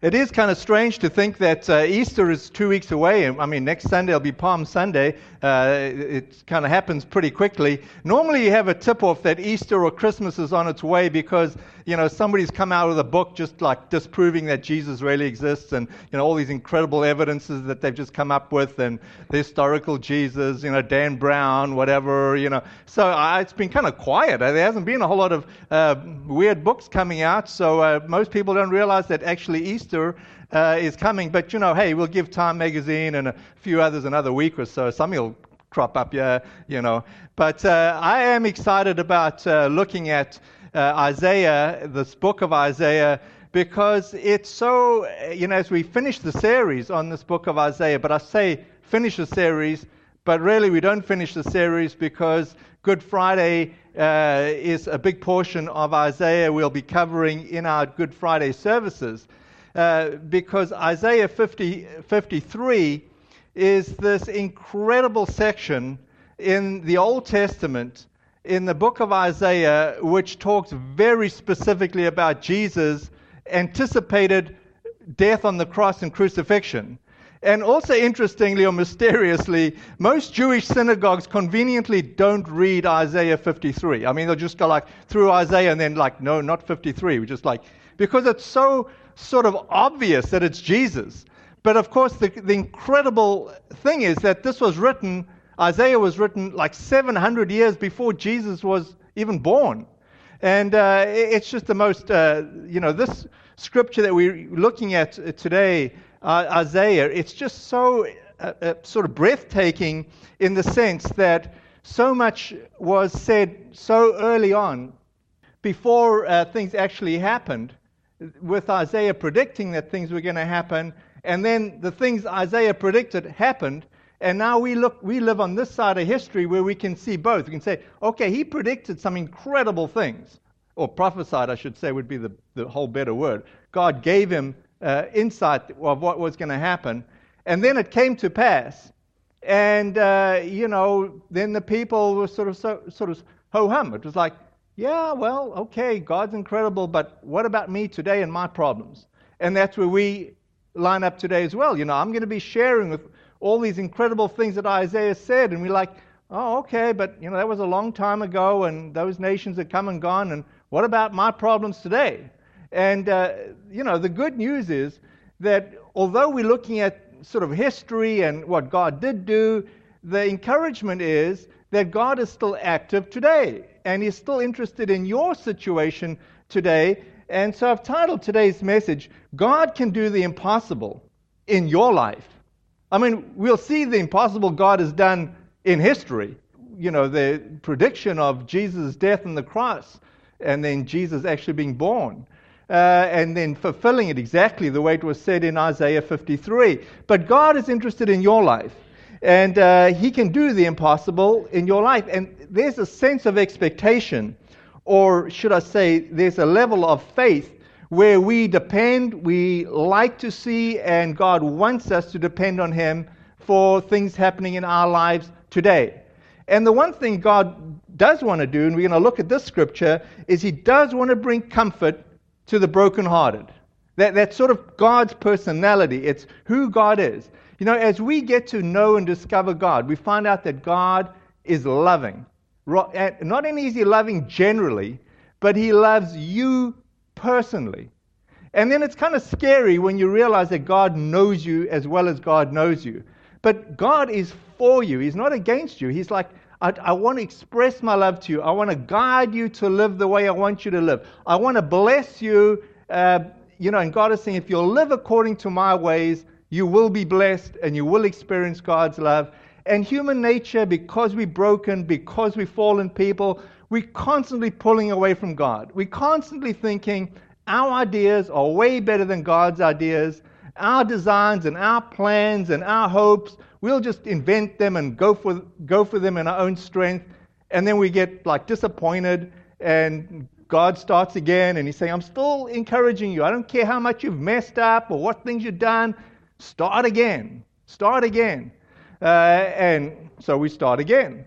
It is kind of strange to think that uh, Easter is two weeks away. I mean, next Sunday will be Palm Sunday. Uh, it kind of happens pretty quickly. Normally, you have a tip off that Easter or Christmas is on its way because, you know, somebody's come out with a book just like disproving that Jesus really exists and, you know, all these incredible evidences that they've just come up with and the historical Jesus, you know, Dan Brown, whatever, you know. So uh, it's been kind of quiet. There hasn't been a whole lot of uh, weird books coming out. So uh, most people don't realize that actually Easter uh, is coming, but you know, hey, we'll give Time Magazine and a few others another week or so. Something will crop up, yeah, you know. But uh, I am excited about uh, looking at uh, Isaiah, this book of Isaiah, because it's so, you know, as we finish the series on this book of Isaiah, but I say finish the series, but really we don't finish the series because Good Friday uh, is a big portion of Isaiah we'll be covering in our Good Friday services. Uh, because Isaiah 50, 53 is this incredible section in the Old Testament, in the book of Isaiah, which talks very specifically about Jesus' anticipated death on the cross and crucifixion. And also, interestingly or mysteriously, most Jewish synagogues conveniently don't read Isaiah 53. I mean, they'll just go like through Isaiah and then, like, no, not 53. We're just like, because it's so sort of obvious that it's Jesus. But of course, the, the incredible thing is that this was written, Isaiah was written like 700 years before Jesus was even born. And uh, it's just the most, uh, you know, this scripture that we're looking at today, uh, Isaiah, it's just so uh, uh, sort of breathtaking in the sense that so much was said so early on before uh, things actually happened with Isaiah predicting that things were going to happen, and then the things Isaiah predicted happened, and now we look, we live on this side of history where we can see both. We can say, okay, he predicted some incredible things, or prophesied, I should say, would be the, the whole better word. God gave him uh, insight of what was going to happen, and then it came to pass. And uh, you know, then the people were sort of so, sort of ho hum. It was like, yeah, well, okay, God's incredible, but what about me today and my problems? And that's where we line up today as well. You know, I'm going to be sharing with all these incredible things that Isaiah said, and we're like, oh, okay, but you know, that was a long time ago, and those nations have come and gone, and what about my problems today? And uh, you know, the good news is that although we're looking at sort of history and what God did do, the encouragement is that God is still active today and He's still interested in your situation today. And so I've titled today's message, God Can Do the Impossible in Your Life. I mean, we'll see the impossible God has done in history. You know, the prediction of Jesus' death on the cross, and then Jesus actually being born. Uh, and then fulfilling it exactly the way it was said in Isaiah 53. But God is interested in your life. And uh, He can do the impossible in your life. And there's a sense of expectation, or should I say, there's a level of faith where we depend, we like to see, and God wants us to depend on Him for things happening in our lives today. And the one thing God does want to do, and we're going to look at this scripture, is He does want to bring comfort to the brokenhearted. That, that's sort of God's personality. It's who God is. You know, as we get to know and discover God, we find out that God is loving. Eh, not only is He loving generally, but He loves you personally. And then it's kind of scary when you realize that God knows you as well as God knows you. But God is for you, He's not against you. He's like, I, I, want to express my love to you. I want to guide you to live the way I want you to live. I want to bless you. Uh, you know, and God is saying, if you'll live according to my ways, you will be blessed and you will experience God's love. And human nature, because we're broken, because we're fallen people, we're constantly pulling away from God. We're constantly thinking our ideas are way better than God's ideas. Our designs and our plans and our hopes, we'll just invent them and go for, go for them in our own strength. And then we get like disappointed and God starts again and he's saying, I'm still encouraging you. I don't care how much you've messed up or what things you've done. Start again. Start again. Uh, and so we start again.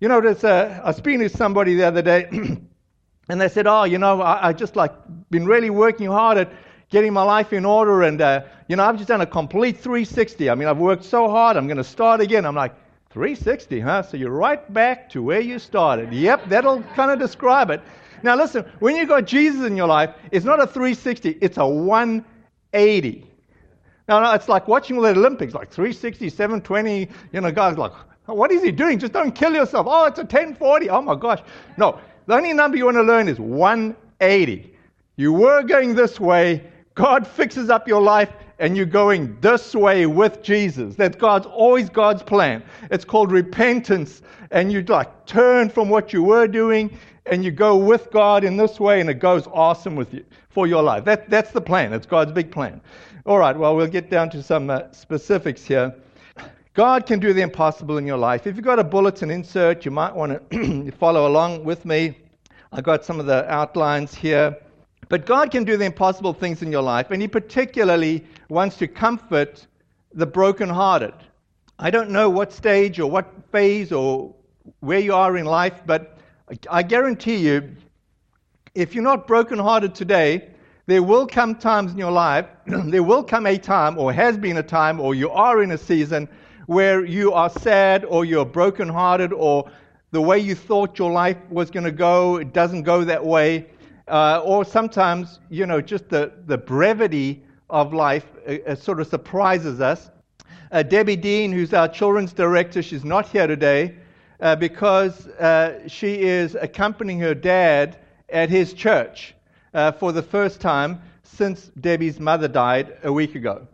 You know, there's a, I was speaking to somebody the other day, and they said, "Oh, you know, I, I just like been really working hard at getting my life in order. And, uh, you know, I've just done a complete 360. I mean, I've worked so hard. I'm going to start again. I'm like, 360, huh? So you're right back to where you started. Yep, that'll kind of describe it. Now, listen, when you've got Jesus in your life, it's not a 360, it's a 180. Now, no, it's like watching the Olympics, like 360, 720. You know, guys like, what is he doing? Just don't kill yourself. Oh, it's a 1040. Oh my gosh. No, the only number you want to learn is 180. You were going this way, God fixes up your life, and you're going this way with Jesus. That's God's always God's plan. It's called repentance, and you like turn from what you were doing and you go with God in this way, and it goes awesome with you for your life. That, that's the plan. It's God's big plan. All right, well, we'll get down to some uh, specifics here. God can do the impossible in your life. If you've got a bulletin insert, you might want to follow along with me. I've got some of the outlines here. But God can do the impossible things in your life, and He particularly wants to comfort the brokenhearted. I don't know what stage or what phase or where you are in life, but I guarantee you, if you're not brokenhearted today, there will come times in your life, there will come a time, or has been a time, or you are in a season where you are sad, or you're brokenhearted, or the way you thought your life was going to go, it doesn't go that way. Uh, or sometimes, you know, just the, the brevity of life uh, uh, sort of surprises us. Uh, Debbie Dean, who's our children's director, she's not here today uh, because uh, she is accompanying her dad at his church for the first time since Debbie's mother died a week ago.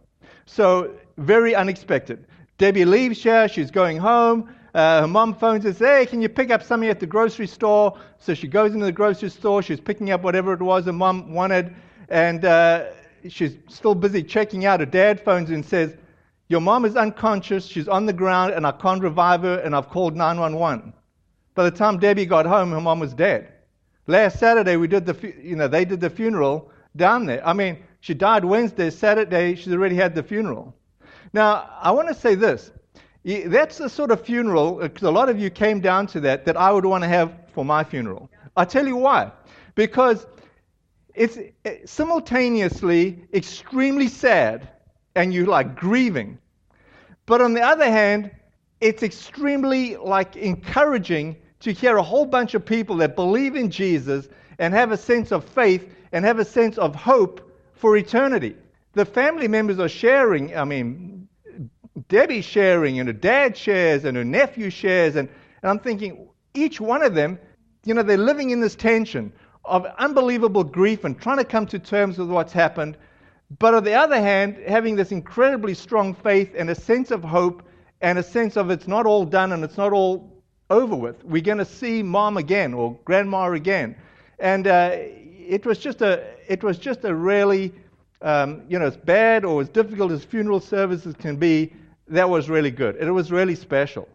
So, very unexpected. Debbie leaves here, she's going home. Uh, her mom phones and says, Hey, can you pick up something at the grocery store? So she goes into the grocery store. She's picking up whatever it was her mom wanted. And uh, she's still busy checking out. Her dad phones and says, Your mom is unconscious. She's on the ground, and I can't revive her, and I've called 911. By the time Debbie got home, her mom was dead. Last Saturday, we did the, you know, they did the funeral down there. I mean, she died Wednesday. Saturday, she's already had the funeral. Now, I want to say this that's the sort of funeral, uh, because a lot of you came down to that, that I would want to have for my funeral. I'll tell you why. Because it's uh, simultaneously extremely sad and you're like grieving. But on the other hand, it's extremely like encouraging to hear a whole bunch of people that believe in Jesus and have a sense of faith and have a sense of hope for eternity. The family members are sharing, I mean, Debbie sharing, and her dad shares, and her nephew shares. And, and I'm thinking, each one of them, you know, they're living in this tension of unbelievable grief and trying to come to terms with what's happened. But on the other hand, having this incredibly strong faith and a sense of hope and a sense of it's not all done and it's not all over with. We're going to see mom again or grandma again. And uh, it was just a, it was just a really, um, you know, as bad or as difficult as funeral services can be, that was really good. It was really special.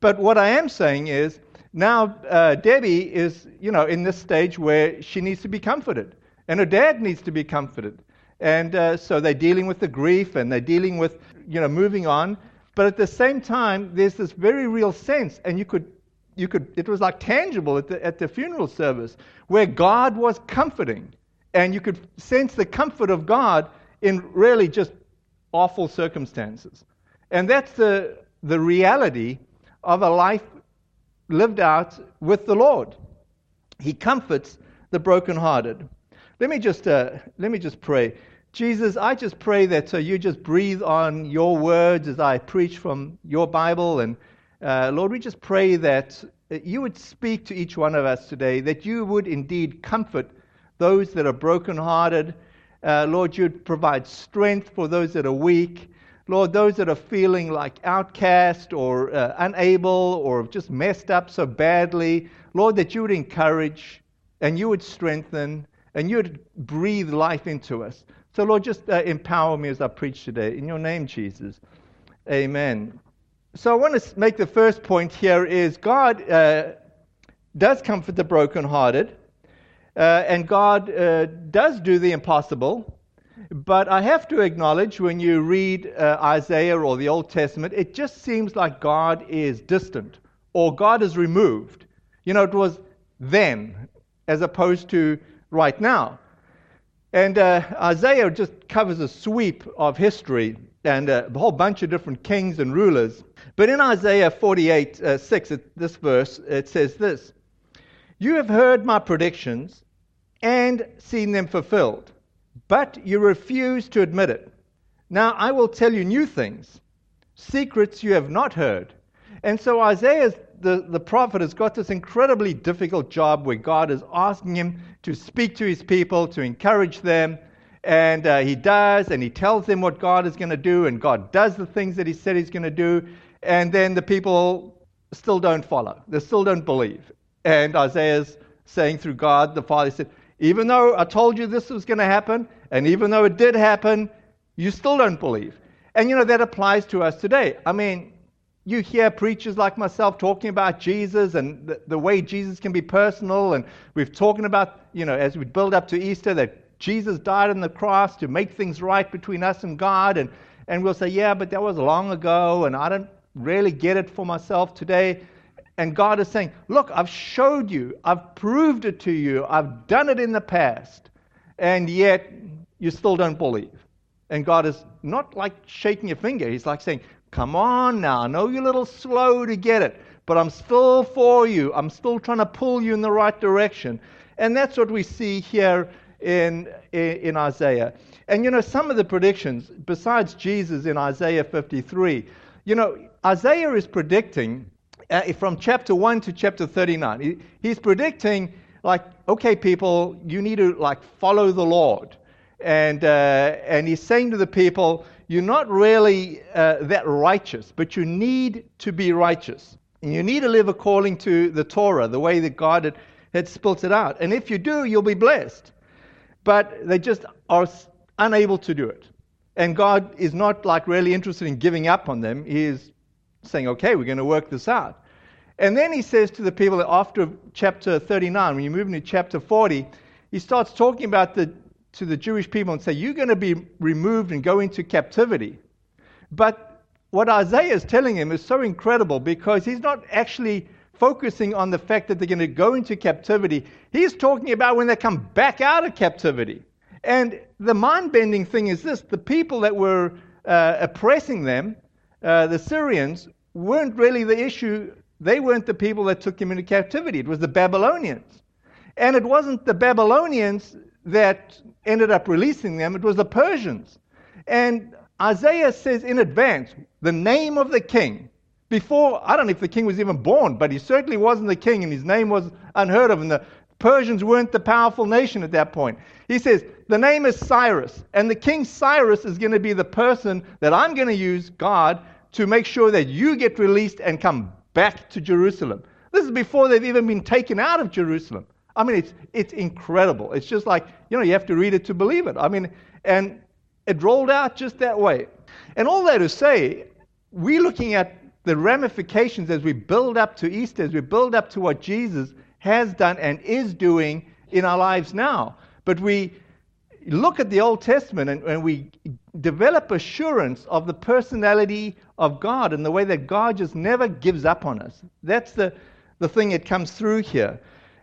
But what I am saying is now uh, Debbie is, you know, in this stage where she needs to be comforted, and her dad needs to be comforted, and uh, so they're dealing with the grief and they're dealing with, you know, moving on. But at the same time, there's this very real sense, and you could, you could, it was like tangible at the, at the funeral service where God was comforting, and you could sense the comfort of God in really just awful circumstances. And that's the, the reality of a life lived out with the Lord. He comforts the brokenhearted. Let me just, uh, let me just pray. Jesus, I just pray that uh, you just breathe on your words as I preach from your Bible. And uh, Lord, we just pray that you would speak to each one of us today, that you would indeed comfort those that are brokenhearted. Uh, Lord, you'd provide strength for those that are weak. Lord, those that are feeling like outcast or uh, unable or just messed up so badly, Lord, that you would encourage and you would strengthen and you would breathe life into us. So, Lord, just uh, empower me as I preach today. In your name, Jesus. Amen. So, I want to make the first point here is God uh, does comfort the brokenhearted, uh, and God uh, does do the impossible. But I have to acknowledge when you read uh, Isaiah or the Old Testament, it just seems like God is distant or God is removed. You know, it was then as opposed to right now. And uh, Isaiah just covers a sweep of history and a whole bunch of different kings and rulers. But in Isaiah 48 uh, 6, it, this verse, it says this You have heard my predictions and seen them fulfilled, but you refuse to admit it. Now I will tell you new things, secrets you have not heard. And so Isaiah, the, the prophet, has got this incredibly difficult job where God is asking him to speak to his people, to encourage them. And uh, he does, and he tells them what God is going to do, and God does the things that he said he's going to do. And then the people still don't follow, they still don't believe. And Isaiah's saying through God the Father, he said, Even though I told you this was going to happen, and even though it did happen, you still don't believe. And you know, that applies to us today. I mean, you hear preachers like myself talking about Jesus and the, the, way Jesus can be personal. And we've talking about, you know, as we build up to Easter, that Jesus died on the cross to make things right between us and God. And, and we'll say, yeah, but that was long ago, and I don't really get it for myself today. And God is saying, look, I've showed you, I've proved it to you, I've done it in the past, and yet you still don't believe. And God is not like shaking your finger. He's like saying, Come on now. I know you're a little slow to get it, but I'm still for you. I'm still trying to pull you in the right direction. And that's what we see here in, in, Isaiah. And you know, some of the predictions, besides Jesus in Isaiah 53, you know, Isaiah is predicting uh, from chapter 1 to chapter 39. He, he's predicting, like, okay, people, you need to, like, follow the Lord. And, uh, and he's saying to the people, you're not really uh, that righteous, but you need to be righteous. And you need to live according to the Torah, the way that God had, had spelt it out. And if you do, you'll be blessed. But they just are unable to do it. And God is not like really interested in giving up on them. He is saying, okay, we're going to work this out. And then he says to the people after chapter 39, when you move into chapter 40, he starts talking about the to the Jewish people and say, You're going to be removed and go into captivity. But what Isaiah is telling him is so incredible because he's not actually focusing on the fact that they're going to go into captivity. He's talking about when they come back out of captivity. And the mind bending thing is this the people that were uh, oppressing them, uh, the Assyrians, weren't really the issue. They weren't the people that took them into captivity. It was the Babylonians. And it wasn't the Babylonians that ended up releasing them, it was the Persians. And Isaiah says in advance the name of the king. Before, I don't know if the king was even born, but he certainly wasn't the king, and his name was unheard of, and the Persians weren't the powerful nation at that point. He says, The name is Cyrus, and the king Cyrus is going to be the person that I'm going to use, God, to make sure that you get released and come back to Jerusalem. This is before they've even been taken out of Jerusalem. I mean, it's, it's incredible. It's just like, you know, you have to read it to believe it. I mean, and it rolled out just that way. And all that to say, we're looking at the ramifications as we build up to Easter, as we build up to what Jesus has done and is doing in our lives now. But we look at the Old Testament and, and we develop assurance of the personality of God and the way that God just never gives up on us. That's the, the thing that comes through here.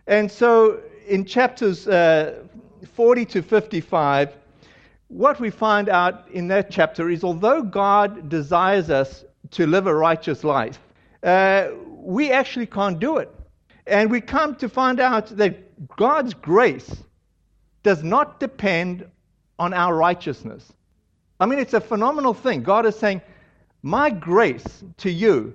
And so in chapters uh, 40 to 55, what we find out in that chapter is although God desires us to live a righteous life, uh, we actually can't do it. And we come to find out that God's grace does not depend on our righteousness. I mean, it's a phenomenal thing. God is saying, My grace to you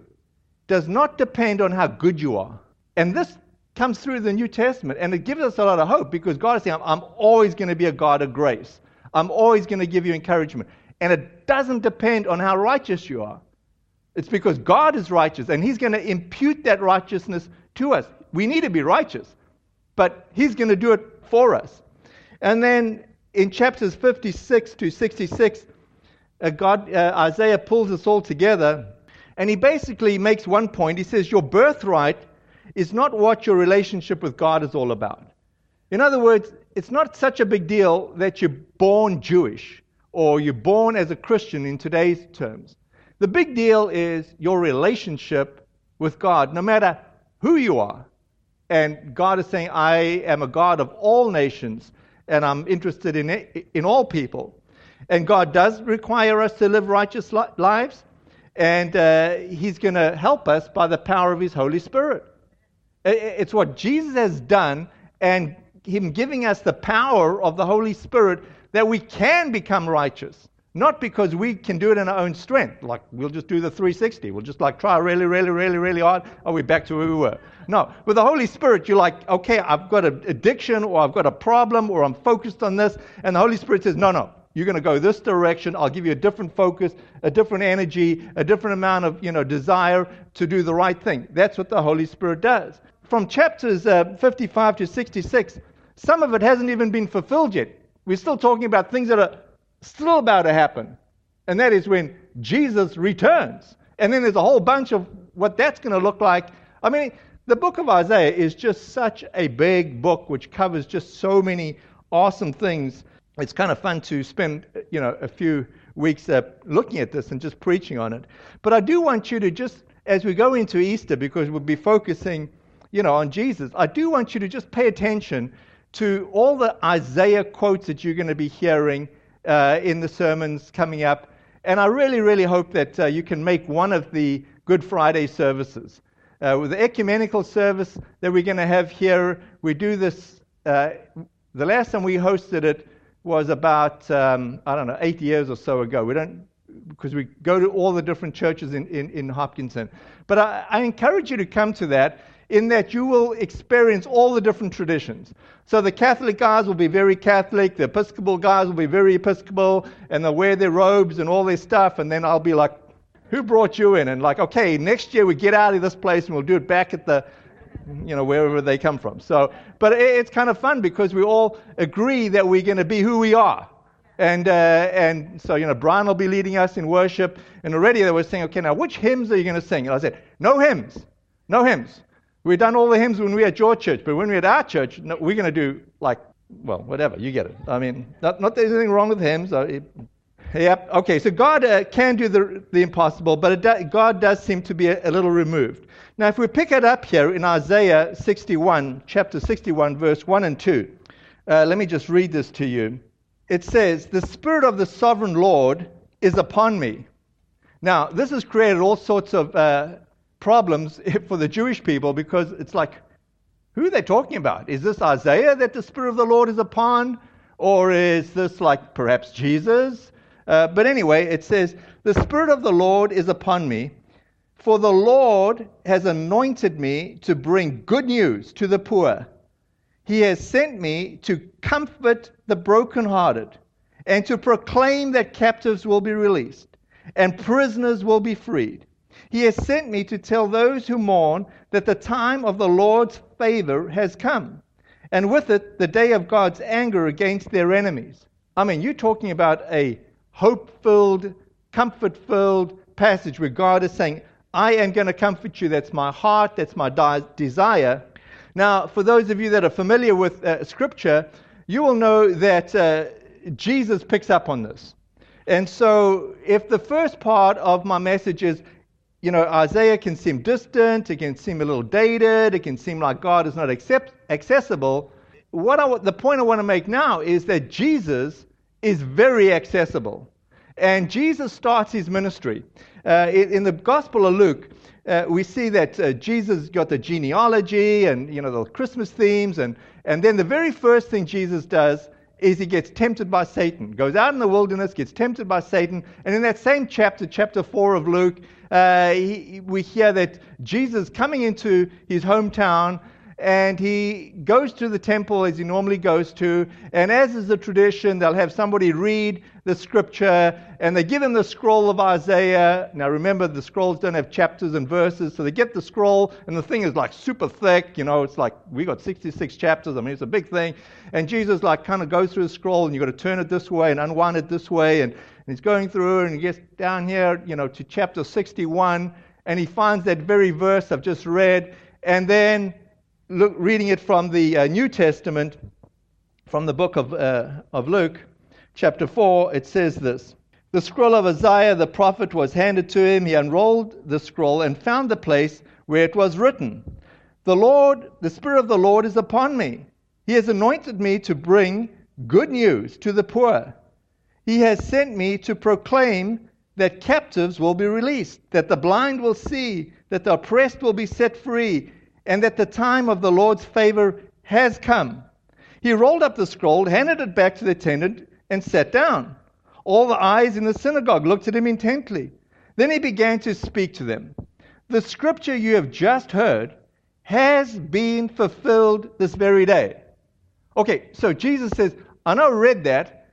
does not depend on how good you are. And this comes through the New Testament. And it gives us a lot of hope because God is saying, I'm always going to be a God of grace. I'm always going to give you encouragement. And it doesn't depend on how righteous you are. It's because God is righteous and He's going to impute that righteousness to us. We need to be righteous, but He's going to do it for us. And then in chapters 56 to 66, uh, God, uh, Isaiah pulls us all together and he basically makes one point. He says, Your birthright is not what your relationship with God is all about. In other words, it's not such a big deal that you're born Jewish or you're born as a Christian in today's terms. The big deal is your relationship with God, no matter who you are. And God is saying, I am a God of all nations. and I'm interested in, it, in all people. And God does require us to live righteous lives, and uh, He's going to help us by the power of His Holy Spirit. It's what Jesus has done, and Him giving us the power of the Holy Spirit that we can become righteous. Not because we can do it in our own strength, like we'll just do the 360. We'll just like try really, really, really, really hard. Are we back to where we were? No. With the Holy Spirit, you're like, okay, I've got an addiction or I've got a problem or I'm focused on this. And the Holy Spirit says, no, no, you're going to go this direction. I'll give you a different focus, a different energy, a different amount of you know, desire to do the right thing. That's what the Holy Spirit does. From chapters uh, 55 to 66, some of it hasn't even been fulfilled yet. We're still talking about things that are still about to happen. And that is when Jesus returns. And then there's a whole bunch of what that's going to look like. I mean, the book of Isaiah is just such a big book which covers just so many awesome things. It's kind of fun to spend, you know, a few weeks uh, looking at this and just preaching on it. But I do want you to just, as we go into Easter, because we'll be focusing, you know, on Jesus, I do want you to just pay attention to all the Isaiah quotes that you're going to be hearing uh, in the sermons coming up. And I really, really hope that uh, you can make one of the Good Friday services. Uh, with the ecumenical service that we're going to have here, we do this. Uh, the last time we hosted it was about, um, I don't know, eight years or so ago. We don't, because we go to all the different churches in, in, in Hopkinton. But I, I encourage you to come to that in that you will experience all the different traditions. So the Catholic guys will be very Catholic, the Episcopal guys will be very Episcopal, and they'll wear their robes and all their stuff, and then I'll be like, who brought you in? And like, okay, next year we get out of this place and we'll do it back at the, you know, wherever they come from. So, but it's kind of fun because we all agree that we're going to be who we are. And, uh, and so, you know, Brian will be leading us in worship. And already they were saying, okay, now which hymns are you going to sing? And I said, no hymns. No hymns. We've done all the hymns when we're at your church, but when we're at our church, no, we're going to do like, well, whatever, you get it. I mean, not, not there's anything wrong with hymns. Yep, okay, so God uh, can do the, the impossible, but do, God does seem to be a, a little removed. Now, if we pick it up here in Isaiah 61, chapter 61, verse 1 and 2, uh, let me just read this to you. It says, The Spirit of the sovereign Lord is upon me. Now, this has created all sorts of uh, problems for the Jewish people because it's like, who are they talking about? Is this Isaiah that the Spirit of the Lord is upon? Or is this like perhaps Jesus? Uh, but anyway, it says, The Spirit of the Lord is upon me, for the Lord has anointed me to bring good news to the poor. He has sent me to comfort the brokenhearted and to proclaim that captives will be released and prisoners will be freed he has sent me to tell those who mourn that the time of the Lord's favor has come, and with it, the day of God's anger against their enemies. I mean, you're talking about a hope filled, comfort filled passage where God is saying, I am going to comfort you. That's my heart, that's my di- desire. Now, for those of you that are familiar with uh, Scripture, you will know that uh, Jesus picks up on this. And so, if the first part of my message is you know, Isaiah can seem distant, it can seem a little dated, it can seem like God is not accept, accessible. What I, the point I want to make now is that Jesus is very accessible. And Jesus starts his ministry. Uh, in, in, the Gospel of Luke, uh, we see that uh, Jesus got the genealogy and, you know, the Christmas themes. And, and then the very first thing Jesus does is he gets tempted by Satan. Goes out in the wilderness, gets tempted by Satan. And in that same chapter, chapter 4 of Luke, uh, he, we hear that Jesus coming into his hometown and he goes to the temple as he normally goes to. And as is the tradition, they'll have somebody read the scripture and they give him the scroll of Isaiah. Now remember, the scrolls don't have chapters and verses, so they get the scroll and the thing is like super thick. You know, it's like we got 66 chapters. I mean, it's a big thing. And Jesus like kind of goes through the scroll and you've got to turn it this way and unwind it this way. And and he's going through and he gets down here, you know, to chapter 61, and he finds that very verse I've just read. And then, look, reading it from the uh, New Testament, from the book of, uh, of Luke, chapter 4, it says this The scroll of Isaiah the prophet was handed to him. He unrolled the scroll and found the place where it was written The Lord, the Spirit of the Lord is upon me. He has anointed me to bring good news to the poor. He has sent me to proclaim that captives will be released, that the blind will see, that the oppressed will be set free, and that the time of the Lord's favor has come. He rolled up the scroll, handed it back to the attendant, and sat down. All the eyes in the synagogue looked at him intently. Then he began to speak to them. The scripture you have just heard has been fulfilled this very day. Okay, so Jesus says, I know I read that,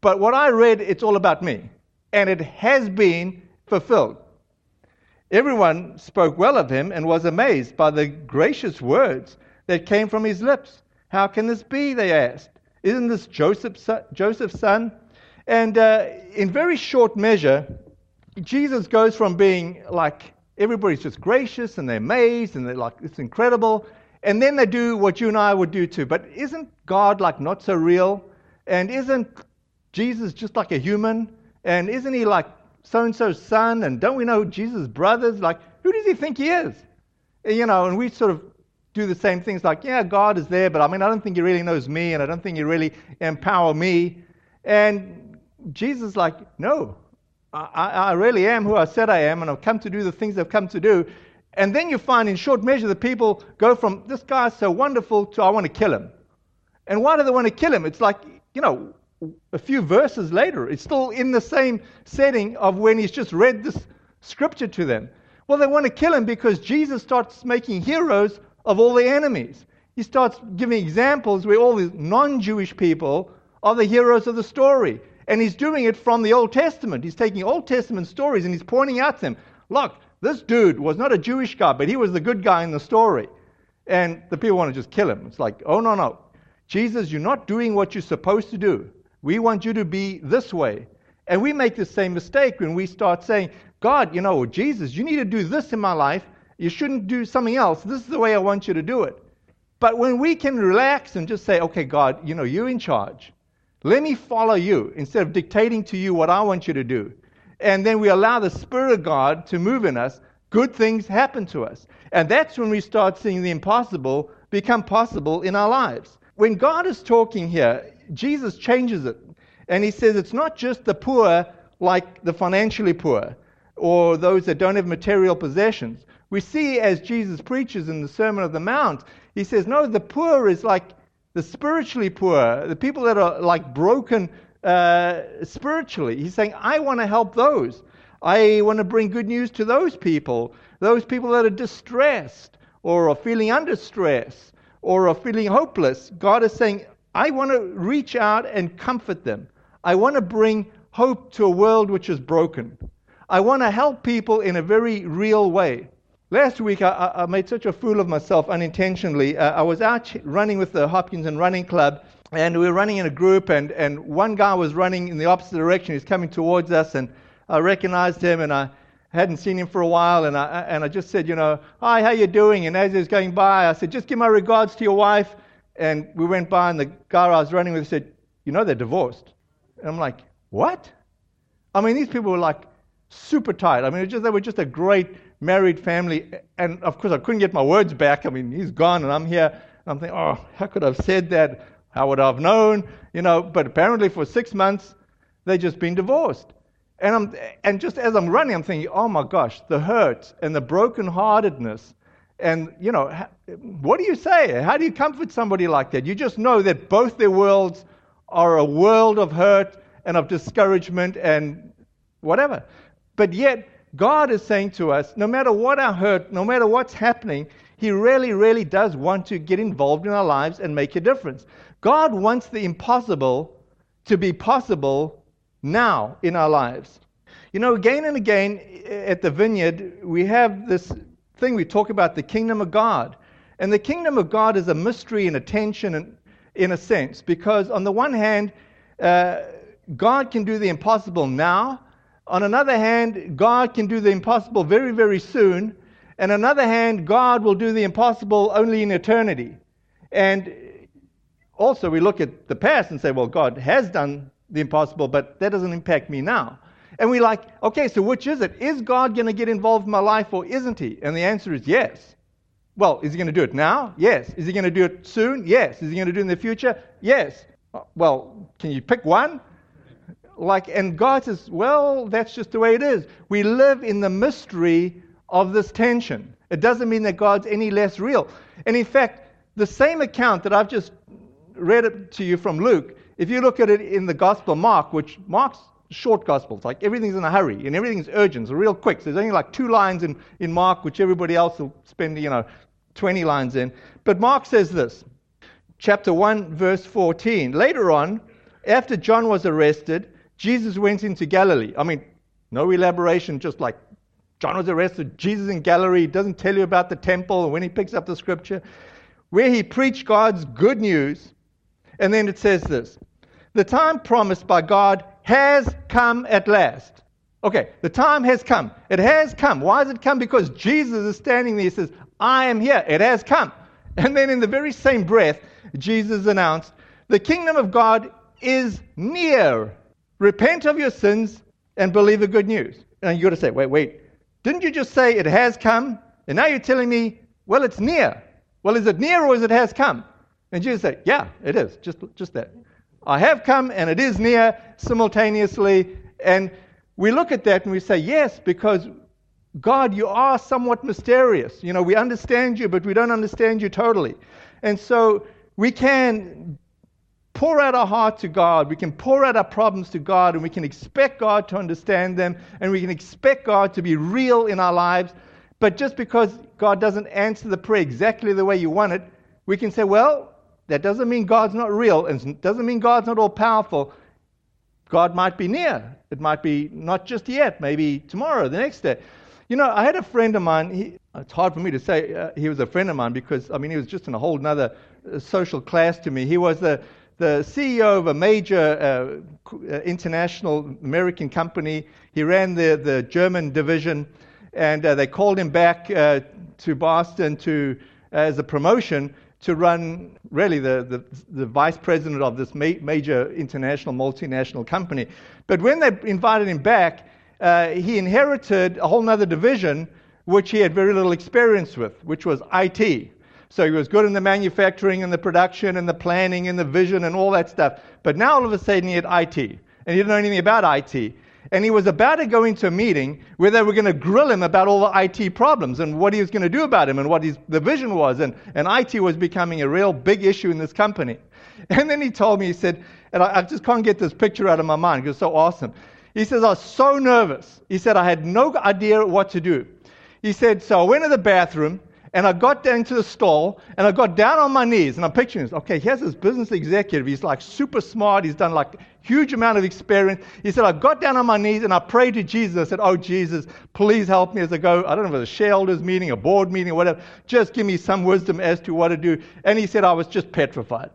but what I read, it's all about me. And it has been fulfilled. Everyone spoke well of him and was amazed by the gracious words that came from his lips. How can this be? They asked. Isn't this Joseph's, Joseph's son? And uh, in very short measure, Jesus goes from being like everybody's just gracious and they're amazed and they're like, it's incredible. And then they do what you and I would do too. But isn't God like not so real? And isn't Jesus just like a human? And isn't he like so and so's son? And don't we know Jesus' brothers? Like, who does he think he is? You know, and we sort of do the same things like, yeah, God is there, but I mean, I don't think he really knows me, and I don't think he really empower me. And Jesus like, no, I, I really am who I said I am, and I've come to do the things I've come to do. And then you find, in short measure, the people go from this guy's so wonderful to I want to kill him. And why do they want to kill him? It's like, you know, a few verses later, it's still in the same setting of when he's just read this scripture to them. Well, they want to kill him because Jesus starts making heroes of all the enemies. He starts giving examples where all these non Jewish people are the heroes of the story. And he's doing it from the Old Testament. He's taking Old Testament stories and he's pointing out to them look, this dude was not a Jewish guy, but he was the good guy in the story. And the people want to just kill him. It's like, oh, no, no. Jesus, you're not doing what you're supposed to do. We want you to be this way. And we make the same mistake when we start saying, God, you know, Jesus, you need to do this in my life. You shouldn't do something else. This is the way I want you to do it. But when we can relax and just say, okay, God, you know, you're in charge. Let me follow you instead of dictating to you what I want you to do. And then we allow the Spirit of God to move in us, good things happen to us. And that's when we start seeing the impossible become possible in our lives. When God is talking here, Jesus changes it. And he says it's not just the poor, like the financially poor, or those that don't have material possessions. We see as Jesus preaches in the Sermon of the Mount, he says, no, the poor is like the spiritually poor, the people that are like broken uh, spiritually. He's saying, I want to help those. I want to bring good news to those people, those people that are distressed or are feeling under stress or are feeling hopeless. God is saying, I want to reach out and comfort them. I want to bring hope to a world which is broken. I want to help people in a very real way. Last week, I, I made such a fool of myself unintentionally. Uh, I was out running with the Hopkinton Running Club, and we were running in a group, and, and one guy was running in the opposite direction. He's coming towards us, and I recognized him, and I hadn't seen him for a while, and I, and I just said, you know, hi, how you doing? And as he was going by, I said, just give my regards to your wife. And we went by, and the guy I was running with said, you know, they're divorced. And I'm like, what? I mean, these people were like super tight. I mean, just, they were just a great married family. And of course, I couldn't get my words back. I mean, he's gone and I'm here. And I'm thinking, oh, how could I have said that? How would I have known? You know, but apparently for six months, they've just been divorced. And, I'm, and just as I'm running, I'm thinking, oh my gosh, the hurt and the brokenheartedness. And, you know, what do you say? How do you comfort somebody like that? You just know that both their worlds are a world of hurt and of discouragement and whatever. But yet, God is saying to us no matter what our hurt, no matter what's happening, He really, really does want to get involved in our lives and make a difference. God wants the impossible to be possible now in our lives. You know, again and again at the vineyard, we have this thing we talk about the kingdom of God. And the kingdom of God is a mystery and a tension in, in a sense, because on the one hand, uh, God can do the impossible now, on another hand, God can do the impossible very, very soon. And on another hand, God will do the impossible only in eternity. And also, we look at the past and say, well, God has done the impossible, but that doesn't impact me now. And we're like, okay, so which is it? Is God going to get involved in my life or isn't He? And the answer is yes. Well, is He going to do it now? Yes. Is He going to do it soon? Yes. Is He going to do it in the future? Yes. Uh, well, can you pick one? Like, and God says, well, that's just the way it is. We live in the mystery of this tension. It doesn't mean that God's any less real. And in fact, the same account that I've just read it to you from Luke, if you look at it in the Gospel of Mark, which Mark's short Gospels, like everything's in a hurry and everything's urgent, so real quick. So there's only like two lines in, in Mark, which everybody else will spend, you know, 20 lines in. But Mark says this, chapter 1, verse 14. Later on, after John was arrested, Jesus went into Galilee. I mean, no elaboration, just like John was arrested, Jesus in Galilee, doesn't tell you about the temple when he picks up the scripture, where he preached God's good news. And then it says this The time promised by God has come at last. Okay, the time has come. It has come. Why has it come? Because Jesus is standing there. He says, I am here. It has come. And then in the very same breath, Jesus announced, The kingdom of God is near. Repent of your sins and believe the good news. And you've got to say, wait, wait. Didn't you just say it has come? And now you're telling me, well, it's near. Well, is it near or is it has come? And Jesus said, yeah, it is. Just, just that. I have come and it is near simultaneously. And we look at that and we say, yes, because God, you are somewhat mysterious. You know, we understand you, but we don't understand you totally. And so we can pour out our heart to God, we can pour out our problems to God, and we can expect God to understand them, and we can expect God to be real in our lives. But just because God doesn't answer the prayer exactly the way you want it, we can say, well, that doesn't mean God's not real, and doesn't mean God's not all powerful. God might be near. It might be not just yet, maybe tomorrow, the next day. You know, I had a friend of mine. He, it's hard for me to say uh, he was a friend of mine because, I mean, he was just in a whole other uh, social class to me. He was the the CEO of a major uh, uh, international American company. He ran the, the German division, and uh, they called him back uh, to Boston to, as a promotion to run really the, the, the vice president of this ma- major international multinational company. But when they invited him back, uh, he inherited a whole other division which he had very little experience with, which was IT. So he was good in the manufacturing and the production and the planning and the vision and all that stuff. But now all of a sudden he had IT. And he didn't know anything about IT. And he was about to go into a meeting where they were going to grill him about all the IT problems and what he was going to do about him and what his, the vision was. And, and IT was becoming a real big issue in this company. And then he told me, he said, and I, I just can't get this picture out of my mind because it's so awesome. He says, I was so nervous. He said, I had no idea what to do. He said, so I went to the bathroom and I got down to the stall and I got down on my knees and I'm picturing this. Okay, here's this business executive. He's like super smart. He's done like huge amount of experience. He said, I got down on my knees and I prayed to Jesus. I said, Oh, Jesus, please help me as I go. I don't know if it was a shareholders meeting, a board meeting, or whatever. Just give me some wisdom as to what to do. And he said, I was just petrified.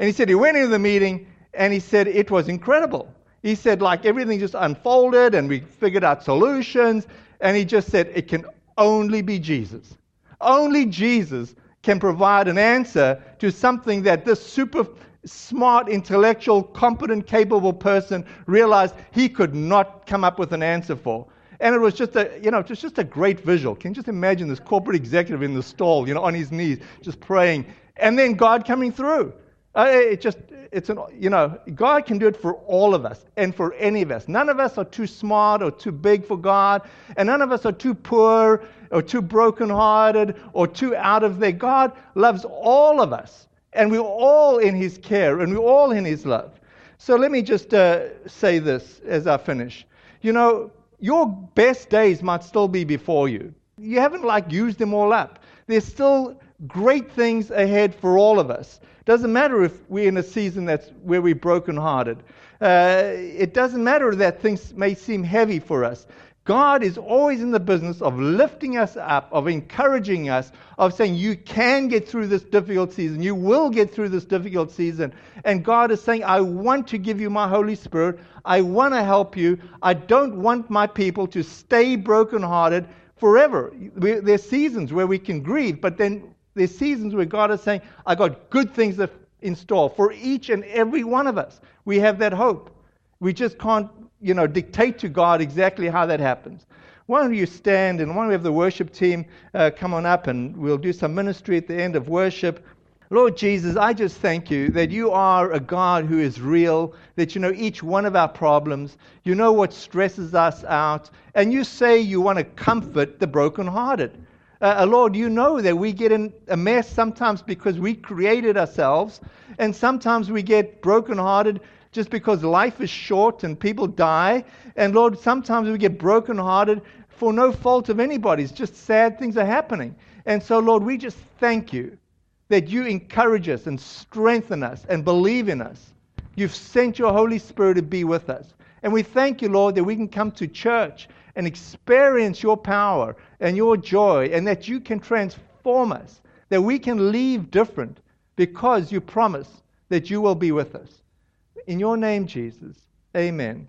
And he said, he went into the meeting and he said, it was incredible. He said, like everything just unfolded and we figured out solutions. And he just said, it can only be Jesus. Only Jesus can provide an answer to something that this super smart, intellectual, competent, capable person realized he could not come up with an answer for. And it was just a, you know, just, just a great visual. Can you just imagine this corporate executive in the stall, you know, on his knees, just praying, and then God coming through? Uh, it just, it's an, you know, God can do it for all of us and for any of us. None of us are too smart or too big for God, and none of us are too poor or too brokenhearted or too out of there. God loves all of us, and we're all in His care and we're all in His love. So let me just uh, say this as I finish. You know, your best days might still be before you. You haven't like used them all up. There's still great things ahead for all of us. Doesn't matter if we're in a season that's where we're brokenhearted. Uh, it doesn't matter that things may seem heavy for us. God is always in the business of lifting us up, of encouraging us, of saying, You can get through this difficult season. You will get through this difficult season. And God is saying, I want to give you my Holy Spirit. I want to help you. I don't want my people to stay brokenhearted forever. There's seasons where we can grieve, but then there's seasons where God is saying, I got good things in store for each and every one of us. We have that hope. We just can't you know, dictate to God exactly how that happens. Why don't you stand and why don't we have the worship team uh, come on up and we'll do some ministry at the end of worship. Lord Jesus, I just thank you that you are a God who is real, that you know each one of our problems, you know what stresses us out, and you say you want to comfort the brokenhearted. Uh, uh, Lord, you know that we get in a mess sometimes because we created ourselves, and sometimes we get brokenhearted just because life is short and people die. And Lord, sometimes we get brokenhearted for no fault of anybody's, just sad things are happening. And so, Lord, we just thank you that you encourage us and strengthen us and believe in us. You've sent your Holy Spirit to be with us. And we thank you, Lord, that we can come to church and experience your power and your joy, and that you can transform us, that we can leave different because you promise that you will be with us. In your name, Jesus, amen.